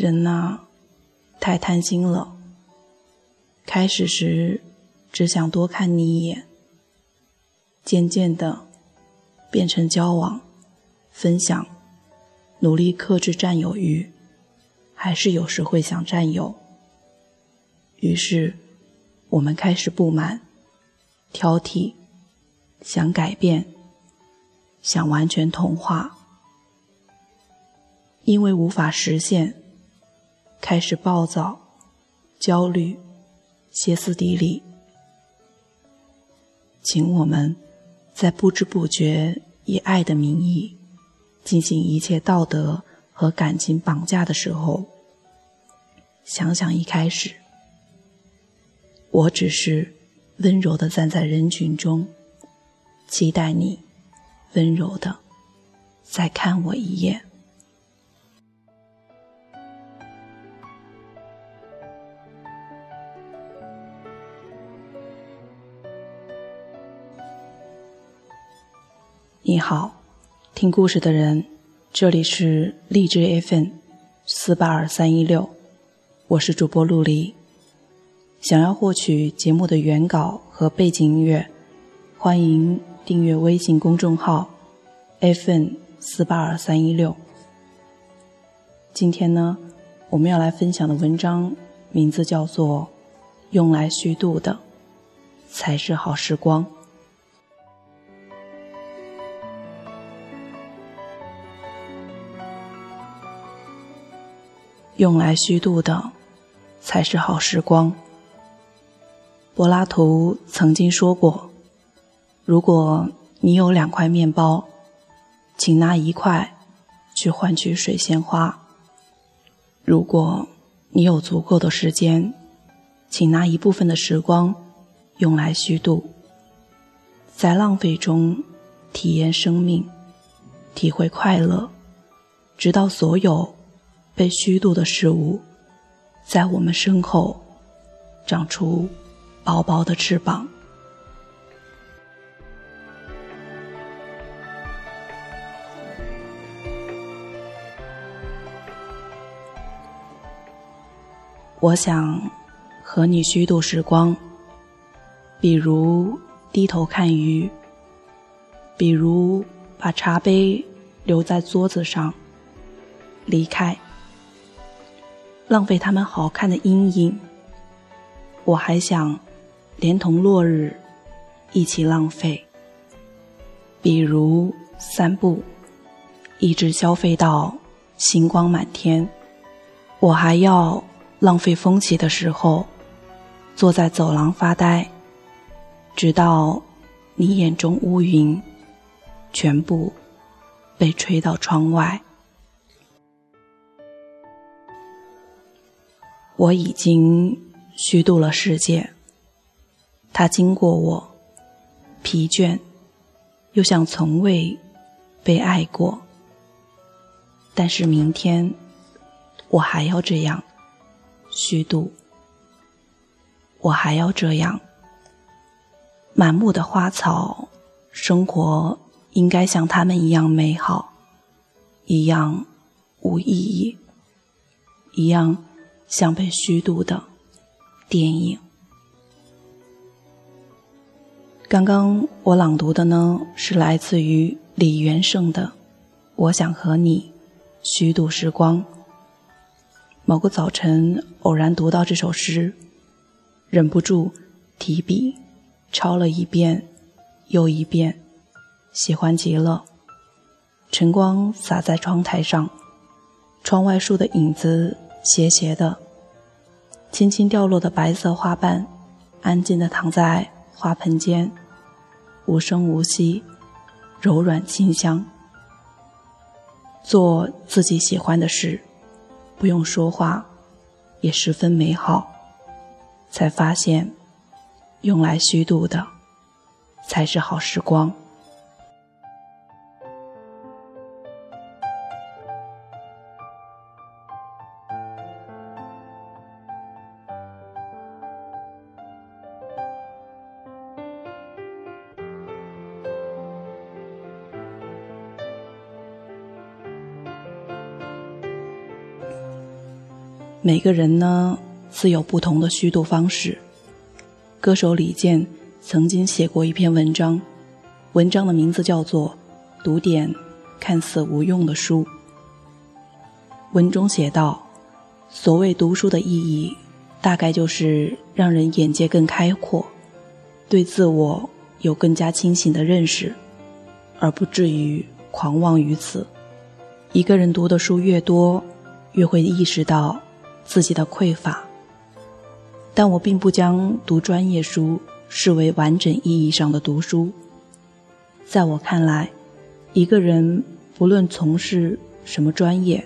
人呐，太贪心了。开始时只想多看你一眼，渐渐的变成交往、分享，努力克制占有欲，还是有时会想占有。于是我们开始不满、挑剔，想改变，想完全同化。因为无法实现，开始暴躁、焦虑、歇斯底里。请我们在不知不觉以爱的名义进行一切道德和感情绑架的时候，想想一开始，我只是温柔的站在人群中，期待你温柔的再看我一眼。你好，听故事的人，这里是荔枝 FM 四八二三一六，我是主播陆离。想要获取节目的原稿和背景音乐，欢迎订阅微信公众号 FM 四八二三一六。今天呢，我们要来分享的文章名字叫做《用来虚度的才是好时光》。用来虚度的，才是好时光。柏拉图曾经说过：“如果你有两块面包，请拿一块去换取水仙花；如果你有足够的时间，请拿一部分的时光用来虚度，在浪费中体验生命，体会快乐，直到所有。”被虚度的事物，在我们身后长出薄薄的翅膀。我想和你虚度时光，比如低头看鱼，比如把茶杯留在桌子上，离开。浪费他们好看的阴影，我还想连同落日一起浪费。比如散步，一直消费到星光满天。我还要浪费风起的时候，坐在走廊发呆，直到你眼中乌云全部被吹到窗外。我已经虚度了世界，它经过我，疲倦，又像从未被爱过。但是明天，我还要这样虚度，我还要这样。满目的花草，生活应该像他们一样美好，一样无意义，一样。像被虚度的电影。刚刚我朗读的呢，是来自于李元胜的《我想和你虚度时光》。某个早晨偶然读到这首诗，忍不住提笔抄了一遍又一遍，喜欢极了。晨光洒在窗台上，窗外树的影子。斜斜的，轻轻掉落的白色花瓣，安静的躺在花盆间，无声无息，柔软清香。做自己喜欢的事，不用说话，也十分美好。才发现，用来虚度的，才是好时光。每个人呢，自有不同的虚度方式。歌手李健曾经写过一篇文章，文章的名字叫做《读点看似无用的书》。文中写道：“所谓读书的意义，大概就是让人眼界更开阔，对自我有更加清醒的认识，而不至于狂妄于此。一个人读的书越多，越会意识到。”自己的匮乏，但我并不将读专业书视为完整意义上的读书。在我看来，一个人不论从事什么专业，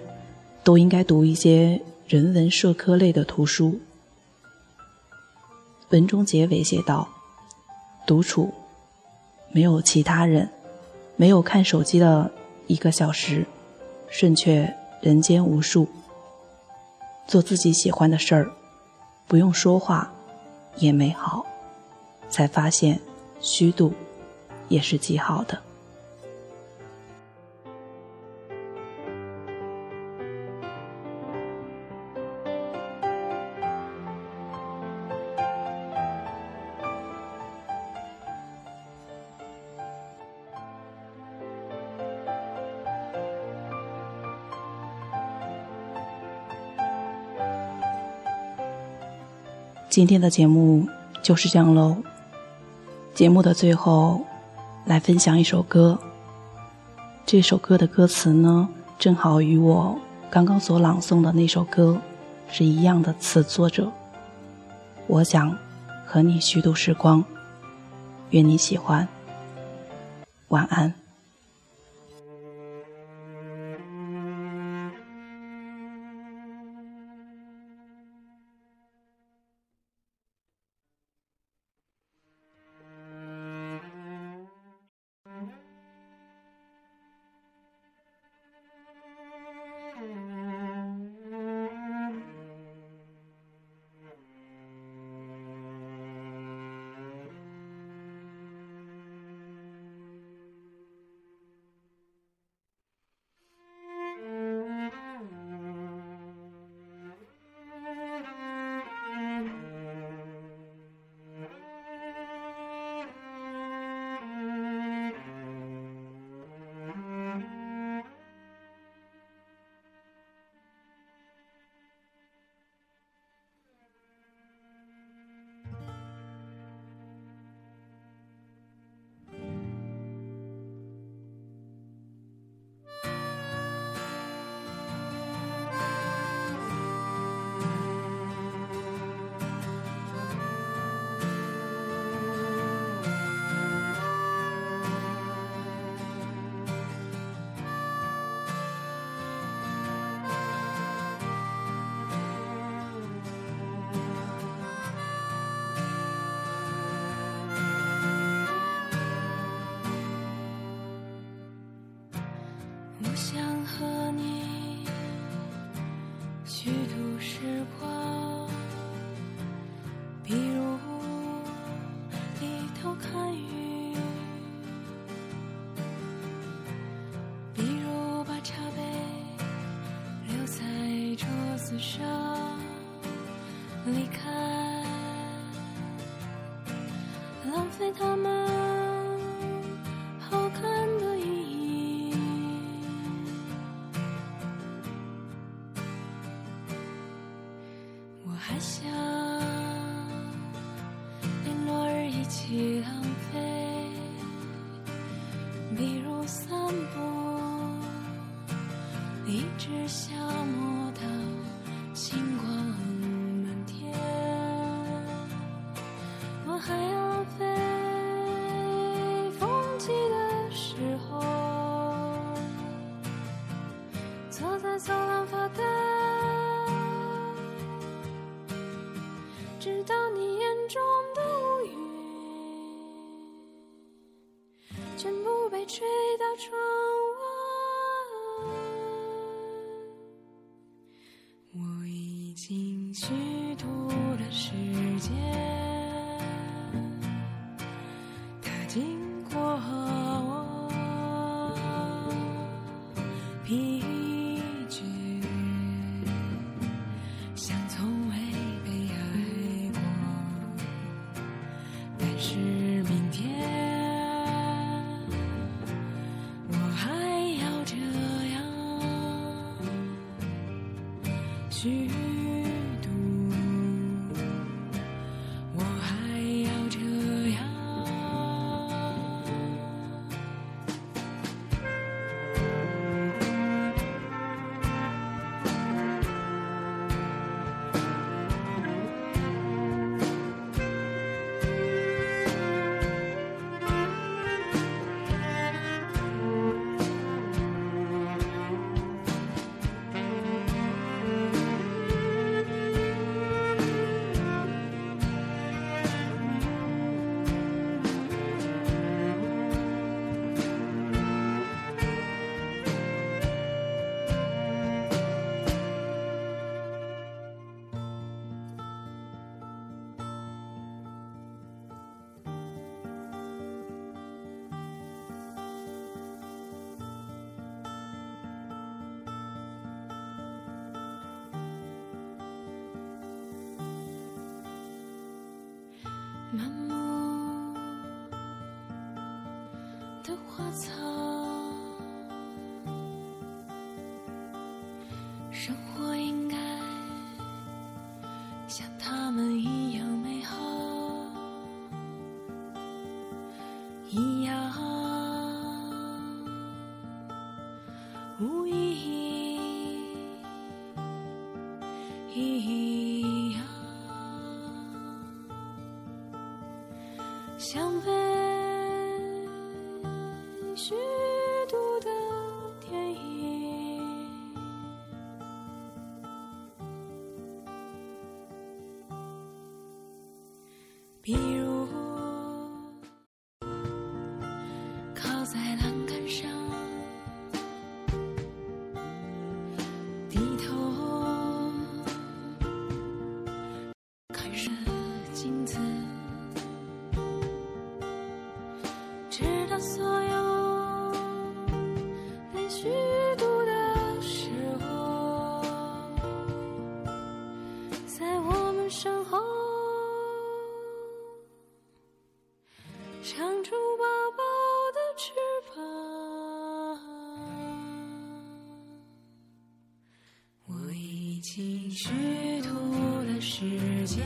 都应该读一些人文社科类的图书。文中结尾写道：“独处，没有其他人，没有看手机的一个小时，胜却人间无数。”做自己喜欢的事儿，不用说话，也美好。才发现，虚度，也是极好的。今天的节目就是这样喽。节目的最后，来分享一首歌。这首歌的歌词呢，正好与我刚刚所朗诵的那首歌是一样的词作者。我想和你虚度时光，愿你喜欢。晚安。偷看雨，比如把茶杯留在桌子上离开，浪费他们。直到你眼中的乌云全部被吹到窗满目的花草生活比如虚度的时间，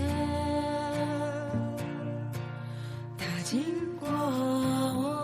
它经过我。